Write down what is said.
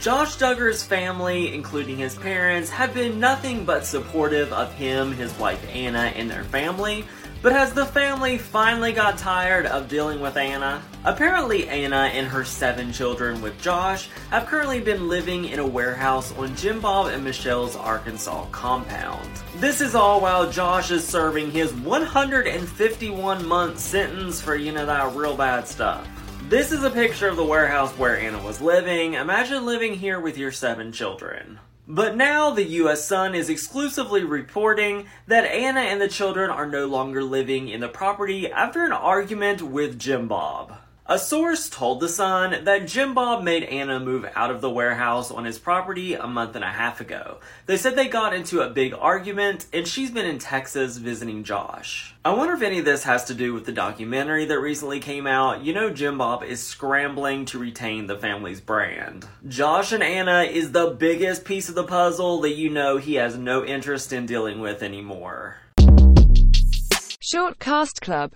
Josh Duggar's family, including his parents, have been nothing but supportive of him, his wife Anna, and their family. But has the family finally got tired of dealing with Anna? Apparently, Anna and her seven children with Josh have currently been living in a warehouse on Jim Bob and Michelle's Arkansas compound. This is all while Josh is serving his 151 month sentence for, you know, that real bad stuff. This is a picture of the warehouse where Anna was living. Imagine living here with your seven children. But now the US Sun is exclusively reporting that Anna and the children are no longer living in the property after an argument with Jim Bob. A source told The Sun that Jim Bob made Anna move out of the warehouse on his property a month and a half ago. They said they got into a big argument, and she's been in Texas visiting Josh. I wonder if any of this has to do with the documentary that recently came out. You know, Jim Bob is scrambling to retain the family's brand. Josh and Anna is the biggest piece of the puzzle that you know he has no interest in dealing with anymore. Short Cast Club